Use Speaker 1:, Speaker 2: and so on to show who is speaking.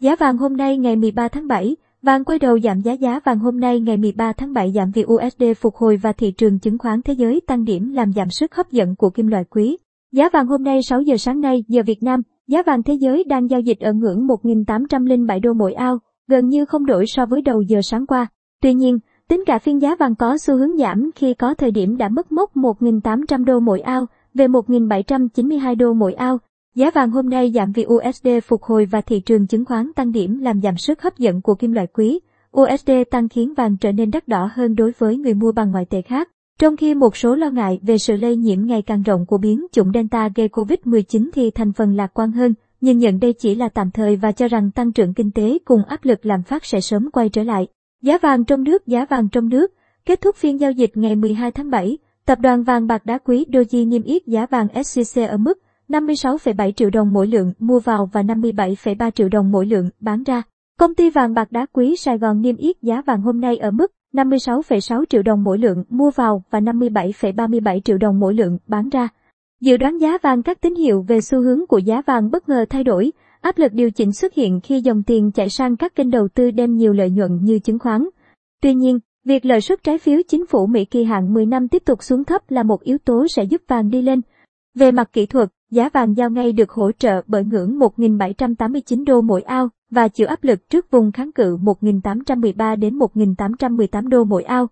Speaker 1: Giá vàng hôm nay ngày 13 tháng 7, vàng quay đầu giảm giá giá vàng hôm nay ngày 13 tháng 7 giảm vì USD phục hồi và thị trường chứng khoán thế giới tăng điểm làm giảm sức hấp dẫn của kim loại quý. Giá vàng hôm nay 6 giờ sáng nay giờ Việt Nam, giá vàng thế giới đang giao dịch ở ngưỡng 1.807 đô mỗi ao, gần như không đổi so với đầu giờ sáng qua. Tuy nhiên, tính cả phiên giá vàng có xu hướng giảm khi có thời điểm đã mất mốc 1.800 đô mỗi ao, về 1.792 đô mỗi ao. Giá vàng hôm nay giảm vì USD phục hồi và thị trường chứng khoán tăng điểm làm giảm sức hấp dẫn của kim loại quý. USD tăng khiến vàng trở nên đắt đỏ hơn đối với người mua bằng ngoại tệ khác. Trong khi một số lo ngại về sự lây nhiễm ngày càng rộng của biến chủng Delta gây Covid-19 thì thành phần lạc quan hơn, nhưng nhận đây chỉ là tạm thời và cho rằng tăng trưởng kinh tế cùng áp lực làm phát sẽ sớm quay trở lại. Giá vàng trong nước Giá vàng trong nước Kết thúc phiên giao dịch ngày 12 tháng 7, tập đoàn vàng bạc đá quý Doji niêm yết giá vàng SJC ở mức 56,7 triệu đồng mỗi lượng mua vào và 57,3 triệu đồng mỗi lượng bán ra. Công ty vàng bạc đá quý Sài Gòn niêm yết giá vàng hôm nay ở mức 56,6 triệu đồng mỗi lượng mua vào và 57,37 triệu đồng mỗi lượng bán ra. Dự đoán giá vàng các tín hiệu về xu hướng của giá vàng bất ngờ thay đổi, áp lực điều chỉnh xuất hiện khi dòng tiền chạy sang các kênh đầu tư đem nhiều lợi nhuận như chứng khoán. Tuy nhiên, việc lợi suất trái phiếu chính phủ Mỹ kỳ hạn 10 năm tiếp tục xuống thấp là một yếu tố sẽ giúp vàng đi lên. Về mặt kỹ thuật, giá vàng giao ngay được hỗ trợ bởi ngưỡng 1.789 đô mỗi ao, và chịu áp lực trước vùng kháng cự 1.813 đến 1.818 đô mỗi ao.